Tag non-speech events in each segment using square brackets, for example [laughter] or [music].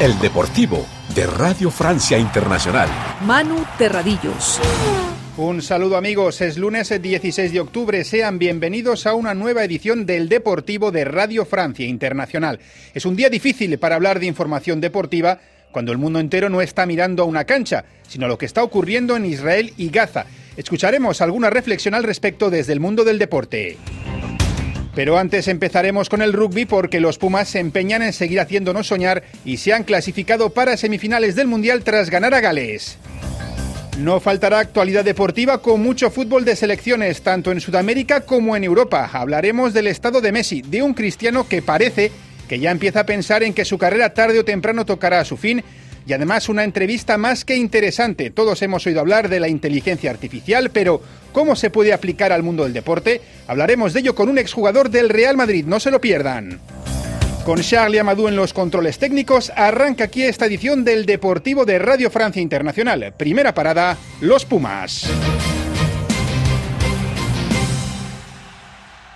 El Deportivo de Radio Francia Internacional. Manu Terradillos. Un saludo amigos, es lunes 16 de octubre, sean bienvenidos a una nueva edición del Deportivo de Radio Francia Internacional. Es un día difícil para hablar de información deportiva cuando el mundo entero no está mirando a una cancha, sino a lo que está ocurriendo en Israel y Gaza. Escucharemos alguna reflexión al respecto desde el mundo del deporte. Pero antes empezaremos con el rugby porque los Pumas se empeñan en seguir haciéndonos soñar y se han clasificado para semifinales del Mundial tras ganar a Gales. No faltará actualidad deportiva con mucho fútbol de selecciones, tanto en Sudamérica como en Europa. Hablaremos del estado de Messi, de un cristiano que parece que ya empieza a pensar en que su carrera tarde o temprano tocará a su fin y además una entrevista más que interesante. Todos hemos oído hablar de la inteligencia artificial, pero ¿cómo se puede aplicar al mundo del deporte? Hablaremos de ello con un exjugador del Real Madrid, no se lo pierdan. Con Charlie Amadou en los controles técnicos, arranca aquí esta edición del Deportivo de Radio Francia Internacional. Primera parada, Los Pumas.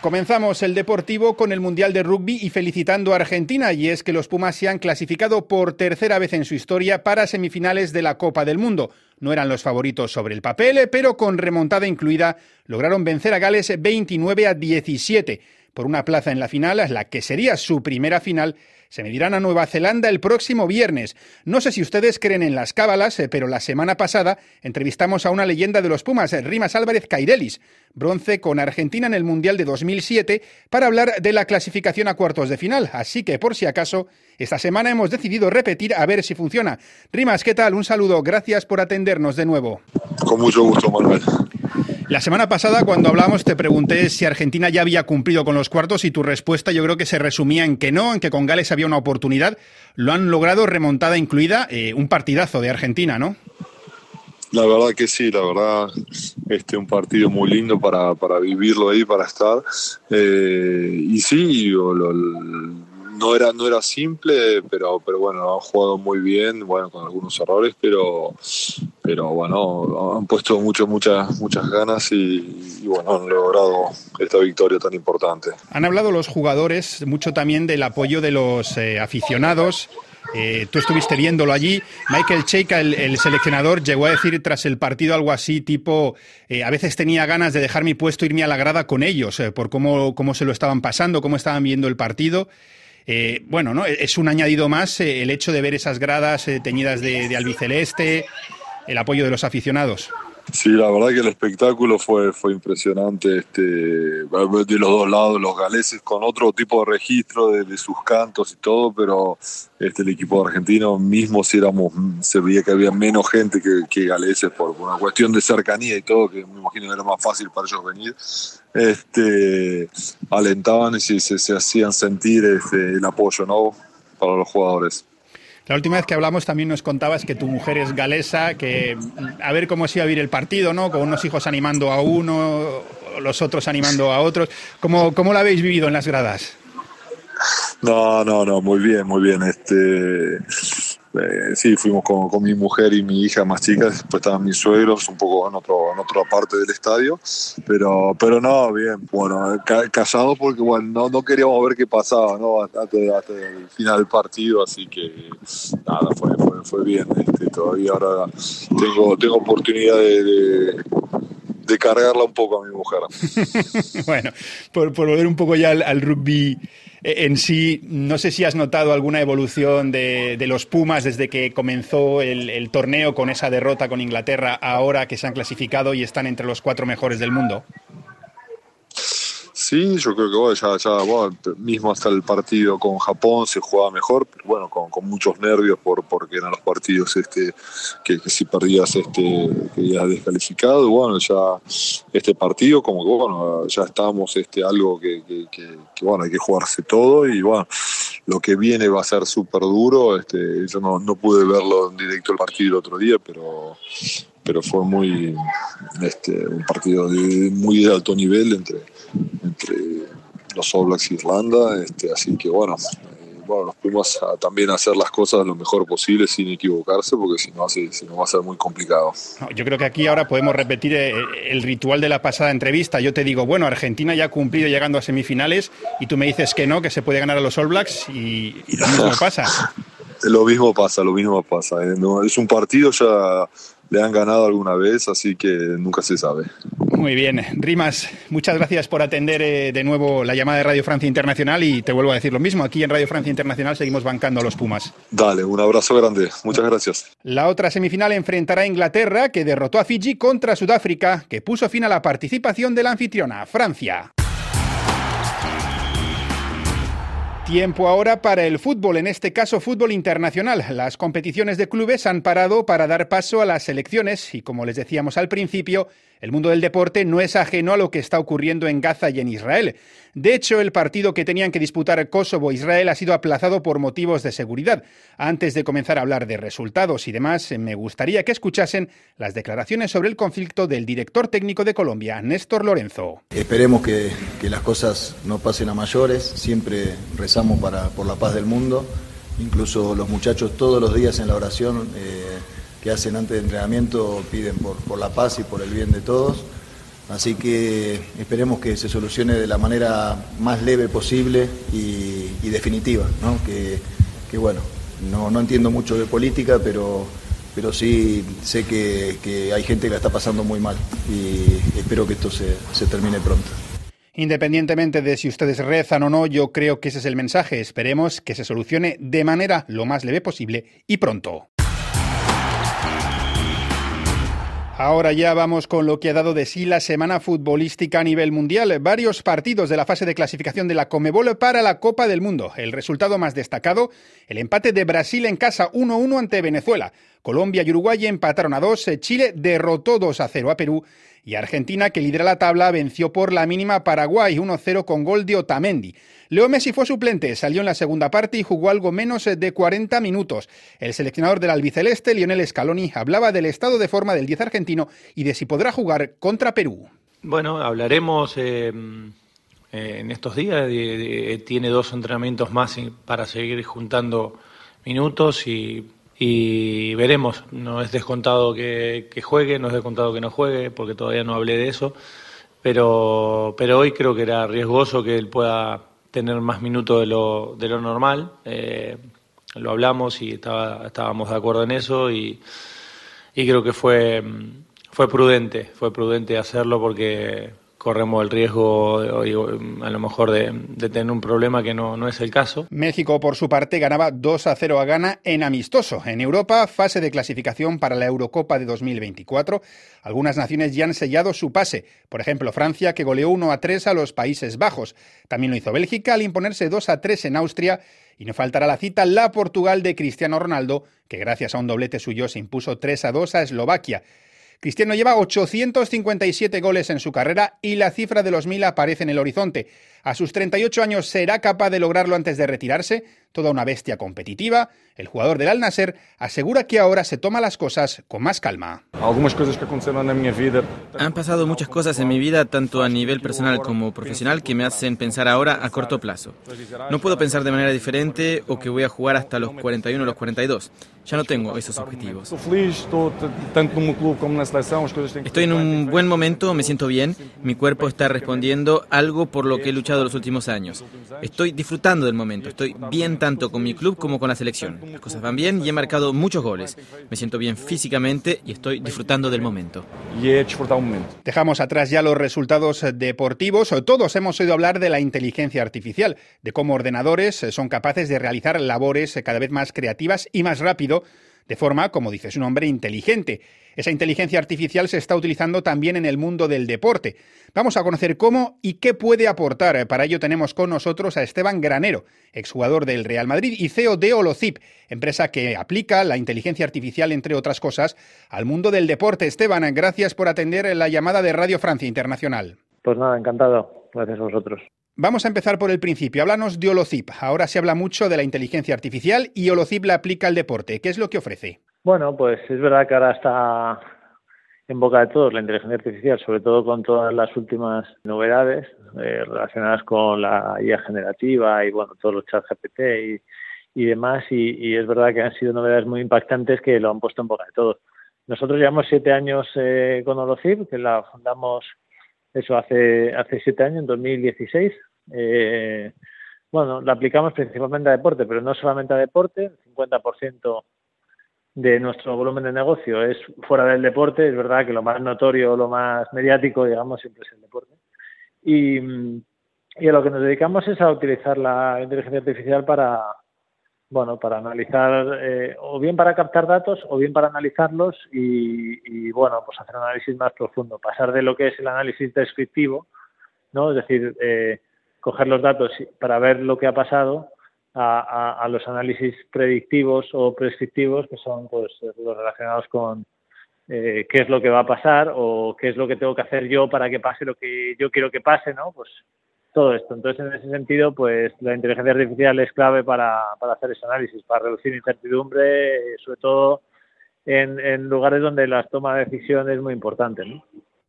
Comenzamos el deportivo con el Mundial de Rugby y felicitando a Argentina, y es que los Pumas se han clasificado por tercera vez en su historia para semifinales de la Copa del Mundo. No eran los favoritos sobre el papel, pero con remontada incluida lograron vencer a Gales 29 a 17 por una plaza en la final, la que sería su primera final, se medirán a Nueva Zelanda el próximo viernes. No sé si ustedes creen en las cábalas, eh, pero la semana pasada entrevistamos a una leyenda de los Pumas, Rimas Álvarez Cairelis, bronce con Argentina en el Mundial de 2007, para hablar de la clasificación a cuartos de final. Así que, por si acaso, esta semana hemos decidido repetir a ver si funciona. Rimas, ¿qué tal? Un saludo. Gracias por atendernos de nuevo. Con mucho gusto, Manuel. La semana pasada, cuando hablamos, te pregunté si Argentina ya había cumplido con los cuartos y tu respuesta yo creo que se resumía en que no, en que con Gales había una oportunidad. Lo han logrado remontada incluida, eh, un partidazo de Argentina, ¿no? La verdad que sí, la verdad, este un partido muy lindo para, para vivirlo ahí, para estar. Eh, y sí, lo, lo, no era, no era simple, pero, pero bueno, han jugado muy bien, bueno, con algunos errores, pero, pero bueno, han puesto mucho, muchas, muchas ganas y, bueno, han logrado esta victoria tan importante. Han hablado los jugadores mucho también del apoyo de los eh, aficionados. Eh, tú estuviste viéndolo allí. Michael Cheika, el, el, seleccionador, llegó a decir tras el partido algo así, tipo, eh, a veces tenía ganas de dejar mi puesto, irme a la grada con ellos, eh, por cómo, cómo se lo estaban pasando, cómo estaban viendo el partido. Eh, bueno, ¿no? es un añadido más eh, el hecho de ver esas gradas eh, teñidas de, de, albiceleste, el apoyo de los aficionados. Sí, la verdad que el espectáculo fue, fue impresionante este, de los dos lados, los galeses con otro tipo de registro de, de sus cantos y todo, pero este, el equipo argentino mismo si éramos, se veía que había menos gente que, que galeses por, una cuestión de cercanía y todo, que me imagino era más fácil para ellos venir este, alentaban y se, se, se hacían sentir este, el apoyo ¿no? para los jugadores. La última vez que hablamos también nos contabas que tu mujer es galesa, que a ver cómo se iba a vivir el partido, ¿no? Con unos hijos animando a uno, los otros animando a otros. ¿Cómo, cómo lo habéis vivido en las gradas? No, no, no, muy bien, muy bien. Este, eh, sí, fuimos con, con, mi mujer y mi hija más chicas, después estaban mis suegros un poco en, otro, en otra parte del estadio, pero, pero no, bien, bueno, ca callado porque bueno, no, no queríamos ver qué pasaba ¿no? hasta, hasta, el final del partido, así que nada, fue, fue, fue bien, este, todavía ahora tengo, tengo oportunidad de, de de cargarla un poco a mi mujer. [laughs] bueno, por, por, volver un poco ya al, al, rugby en sí, no sé si has notado alguna evolución de, de los Pumas desde que comenzó el, el, torneo con esa derrota con Inglaterra, ahora que se han clasificado y están entre los cuatro mejores del mundo. Sí, yo creo que ya, mismo hasta el partido con Japón se jugaba mejor, pero bueno, con, muchos nervios por, porque eran los partidos este, que, si perdías este, descalificado. Bueno, ya este partido, como que bueno, ya estamos este, algo que, bueno, hay que jugarse todo y bueno, lo que viene va a ser súper duro. Este, yo no, no pude verlo en directo el partido el otro día, pero pero fue muy este, un partido de muy de alto nivel entre, entre los All Blacks y Irlanda, este, así que bueno, eh, bueno, nos fuimos a también a hacer las cosas lo mejor posible sin equivocarse, porque si no, si, si no va a ser muy complicado. Yo creo que aquí ahora podemos repetir el, el, ritual de la pasada entrevista. Yo te digo, bueno, Argentina ya ha cumplido llegando a semifinales y tú me dices que no, que se puede ganar a los All Blacks y, y lo mismo pasa. [laughs] Lo mismo pasa, lo mismo pasa. ¿eh? No, es un partido ya le han ganado alguna vez, así que nunca se sabe. Muy bien, Rimas, muchas gracias por atender eh, de nuevo la llamada de Radio Francia Internacional y te vuelvo a decir lo mismo, aquí en Radio Francia Internacional seguimos bancando a los Pumas. Dale, un abrazo grande, muchas gracias. La otra semifinal enfrentará a Inglaterra, que derrotó a Fiji contra Sudáfrica, que puso fin a la participación de la anfitriona, Francia. Tiempo ahora para el fútbol, en este caso fútbol internacional. Las competiciones de clubes han parado para dar paso a las selecciones y como les decíamos al principio, el mundo del deporte no es ajeno a lo que está ocurriendo en Gaza y en Israel. De hecho, el partido que tenían que disputar Kosovo e Israel ha sido aplazado por motivos de seguridad. Antes de comenzar a hablar de resultados y demás, me gustaría que escuchasen las declaraciones sobre el conflicto del director técnico de Colombia, Néstor Lorenzo. Esperemos que, las cosas no pasen a mayores, siempre rezamos por la paz del mundo, incluso los muchachos todos los días en la oración. Eh, que hacen antes de entrenamiento piden por, la paz y por el bien de todos. Así que esperemos que se solucione de la manera más leve posible y, definitiva. ¿no? Que, bueno, no, no, entiendo mucho de política, pero, pero sí sé que, hay gente que la está pasando muy mal y espero que esto se, se termine pronto. Independientemente de si ustedes rezan o no, yo creo que ese es el mensaje. Esperemos que se solucione de manera lo más leve posible y pronto. Ahora ya vamos con lo que ha dado de sí la semana futbolística a nivel mundial. Varios partidos de la fase de clasificación de la Comebol para la Copa del Mundo. El resultado más destacado, el empate de Brasil en casa 1-1 ante Venezuela. Colombia y Uruguay empataron a 2, Chile derrotó 2 a 0 a Perú y Argentina, que lidera la tabla, venció por la mínima Paraguay 1-0 con gol de Otamendi. Leo Messi fue suplente, salió en la segunda parte y jugó algo menos de 40 minutos. El seleccionador del albiceleste, Lionel Scaloni, hablaba del estado de forma del 10 argentino y de si podrá jugar contra Perú. Bueno, hablaremos eh, eh, en estos días. tiene dos entrenamientos más para seguir juntando minutos y y veremos. No es descontado que, juegue, no es descontado que no juegue, porque todavía no hablé de eso, pero, pero hoy creo que era riesgoso que él pueda tener más minutos de lo, de lo normal. Eh, lo hablamos y estaba, estábamos de acuerdo en eso y, y creo que fue, fue prudente, fue prudente hacerlo porque corremos el riesgo a lo mejor de, tener un problema que no, no, es el caso. México, por su parte, ganaba 2 a 0 a Ghana en amistoso. En Europa, fase de clasificación para la Eurocopa de 2024. Algunas naciones ya han sellado su pase. Por ejemplo, Francia, que goleó 1 a 3 a los Países Bajos. También lo hizo Bélgica al imponerse 2 a 3 en Austria. Y no faltará la cita la Portugal de Cristiano Ronaldo, que gracias a un doblete suyo se impuso 3 a 2 a Eslovaquia. Cristiano lleva 857 goles en su carrera y la cifra de los mil aparece en el horizonte. A sus 38 años será capaz de lograrlo antes de retirarse, toda una bestia competitiva. El jugador del Al Nasser asegura que ahora se toma las cosas con más calma. Han pasado muchas cosas en mi vida, tanto a nivel personal como profesional, que me hacen pensar ahora a corto plazo. No puedo pensar de manera diferente o que voy a jugar hasta los 41 o los 42. Ya no tengo esos objetivos. Estoy en un buen momento, me siento bien, mi cuerpo está respondiendo algo por lo que he luchado los últimos años. Estoy disfrutando del momento, estoy bien tanto con mi club como con la selección. Las cosas van bien y he marcado muchos goles. Me siento bien físicamente y estoy disfrutando del momento. Dejamos atrás ya los resultados deportivos. Todos hemos oído hablar de la inteligencia artificial, de cómo ordenadores son capaces de realizar labores cada vez más creativas y más rápido de forma, como dice su nombre, inteligente. Esa inteligencia artificial se está utilizando también en el mundo del deporte. Vamos a conocer cómo y qué puede aportar. Para ello tenemos con nosotros a Esteban Granero, exjugador del Real Madrid y CEO de Holocip, empresa que aplica la inteligencia artificial, entre otras cosas, al mundo del deporte. Esteban, gracias por atender la llamada de Radio Francia Internacional. Pues nada, encantado. Gracias a vosotros. Vamos a empezar por el principio. Háblanos de Holocip. Ahora se habla mucho de la inteligencia artificial y Holocip la aplica al deporte. ¿Qué es lo que ofrece? Bueno, pues es verdad que ahora está en boca de todos la inteligencia artificial, sobre todo con todas las últimas novedades eh, relacionadas con la IA generativa y bueno, todos los chats GPT y, y demás. Y, es verdad que han sido novedades muy impactantes que lo han puesto en boca de todos. Nosotros llevamos siete años eh, con Holocip, que la fundamos eso hace, hace siete años, en 2016. Eh, bueno, la aplicamos principalmente a deporte, pero no solamente a deporte, el 50% de nuestro volumen de negocio es fuera del deporte, es verdad que lo más notorio, lo más mediático, digamos, siempre es el deporte. Y, y a lo que nos dedicamos es a utilizar la inteligencia artificial para, bueno, para analizar, eh, o bien para captar datos, o bien para analizarlos y, y, bueno, pues hacer un análisis más profundo, pasar de lo que es el análisis descriptivo, ¿no? Es decir, eh, coger los datos para ver lo que ha pasado a, los análisis predictivos o prescriptivos, que son pues los relacionados con eh, qué es lo que va a pasar o qué es lo que tengo que hacer yo para que pase lo que yo quiero que pase, ¿no? Pues todo esto. Entonces, en ese sentido, pues la inteligencia artificial es clave para, para hacer ese análisis, para reducir incertidumbre, eh, sobre todo en, en lugares donde la toma de decisión es muy importante, ¿no?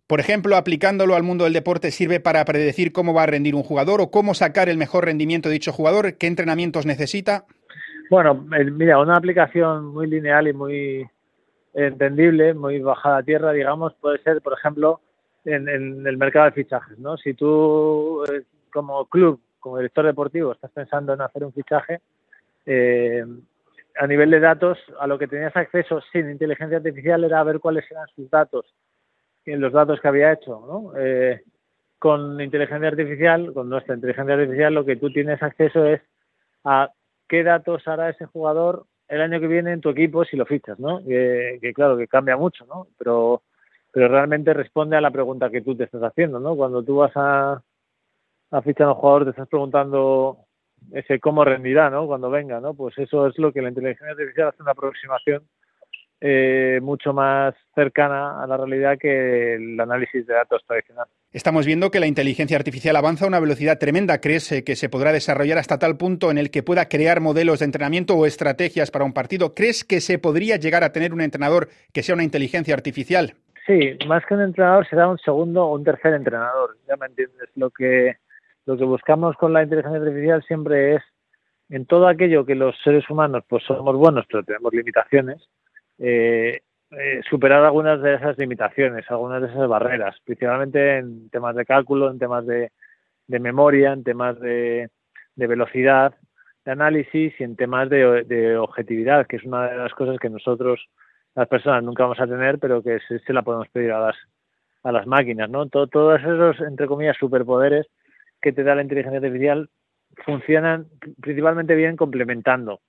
Por ejemplo, aplicándolo al mundo del deporte sirve para predecir cómo va a rendir un jugador o cómo sacar el mejor rendimiento de dicho jugador, qué entrenamientos necesita. Bueno, mira, una aplicación muy lineal y muy entendible, muy bajada a tierra, digamos, puede ser, por ejemplo, en, el mercado de fichajes, ¿no? Si tú, eh, como club, como director deportivo, estás pensando en hacer un fichaje, eh, a nivel de datos, a lo que tenías acceso sin inteligencia artificial era ver cuáles eran sus datos los datos que había hecho, ¿no? Eh, con inteligencia artificial, con nuestra inteligencia artificial, lo que tú tienes acceso es a qué datos hará ese jugador el año que viene en tu equipo si lo fichas, ¿no? Que, claro, que cambia mucho, ¿no? Pero, pero realmente responde a la pregunta que tú te estás haciendo, ¿no? Cuando tú vas a, a fichar a un jugador te estás preguntando ese cómo rendirá, ¿no? Cuando venga, ¿no? Pues eso es lo que la inteligencia artificial hace una aproximación eh, mucho más cercana a la realidad que el análisis de datos tradicional. Estamos viendo que la inteligencia artificial avanza a una velocidad tremenda. ¿Crees eh, que se podrá desarrollar hasta tal punto en el que pueda crear modelos de entrenamiento o estrategias para un partido? ¿Crees que se podría llegar a tener un entrenador que sea una inteligencia artificial? Sí, más que un entrenador será un segundo o un tercer entrenador. Ya me entiendes. Lo que lo que buscamos con la inteligencia artificial siempre es en todo aquello que los seres humanos pues somos buenos pero tenemos limitaciones eh, eh, superar algunas de esas limitaciones, algunas de esas barreras, principalmente en temas de cálculo, en temas de, memoria, en temas de, velocidad de análisis y en temas de, objetividad, que es una de las cosas que nosotros, las personas, nunca vamos a tener, pero que se, la podemos pedir a las, a las máquinas, ¿no? todos esos, entre comillas, superpoderes que te da la inteligencia artificial funcionan principalmente bien complementando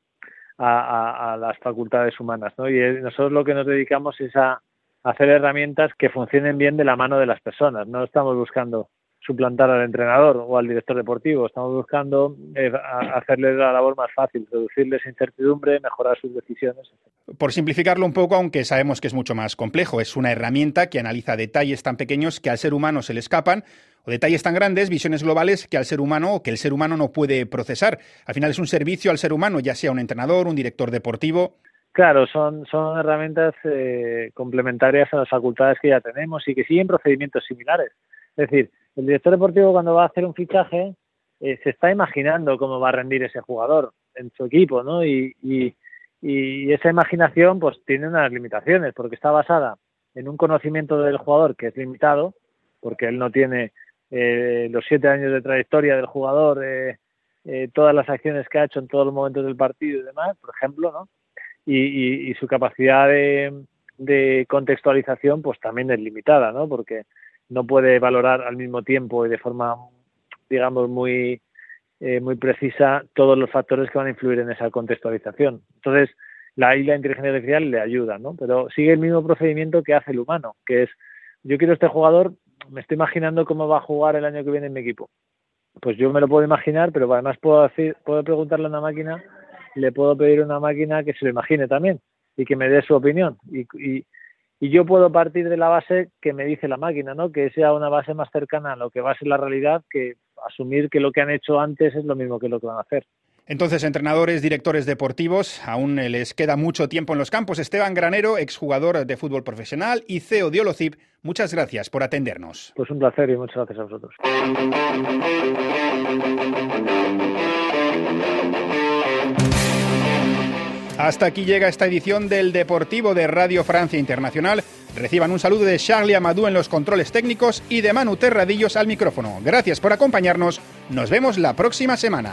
a, las facultades humanas. ¿no? Y nosotros lo que nos dedicamos es a, hacer herramientas que funcionen bien de la mano de las personas. No estamos buscando suplantar al entrenador o al director deportivo. Estamos buscando eh, hacerles la labor más fácil, reducirles incertidumbre, mejorar sus decisiones. Por simplificarlo un poco, aunque sabemos que es mucho más complejo, es una herramienta que analiza detalles tan pequeños que al ser humano se le escapan o detalles tan grandes, visiones globales que al ser humano o que el ser humano no puede procesar. Al final es un servicio al ser humano, ya sea un entrenador, un director deportivo. Claro, son, son herramientas eh, complementarias a las facultades que ya tenemos y que siguen procedimientos similares. Es decir, el director deportivo cuando va a hacer un fichaje eh, se está imaginando cómo va a rendir ese jugador en su equipo, ¿no? Y, y, esa imaginación pues tiene unas limitaciones porque está basada en un conocimiento del jugador que es limitado, porque él no tiene eh, los siete años de trayectoria del jugador, eh, eh, todas las acciones que ha hecho en todos los momentos del partido y demás, por ejemplo, ¿no? Y, su capacidad de, contextualización, pues también es limitada, ¿no? Porque no puede valorar al mismo tiempo y de forma, digamos, muy, muy precisa todos los factores que van a influir en esa contextualización. Entonces, la, la inteligencia artificial le ayuda, ¿no? Pero sigue el mismo procedimiento que hace el humano, que es, yo quiero este jugador me estoy imaginando cómo va a jugar el año que viene en mi equipo. Pues yo me lo puedo imaginar, pero además puedo, decir, puedo preguntarle a una máquina, le puedo pedir a una máquina que se lo imagine también y que me dé su opinión. Y, y, y yo puedo partir de la base que me dice la máquina, ¿no? Que sea una base más cercana a lo que va a ser la realidad que asumir que lo que han hecho antes es lo mismo que lo que van a hacer. Entonces, entrenadores, directores deportivos, aún les queda mucho tiempo en los campos. Esteban Granero, exjugador de fútbol profesional y CEO de Olocip, muchas gracias por atendernos. Pues un placer y muchas gracias a vosotros. Hasta aquí llega esta edición del Deportivo de Radio Francia Internacional. Reciban un saludo de Charlie Amadou en los controles técnicos y de Manu Terradillos al micrófono. Gracias por acompañarnos. Nos vemos la próxima semana.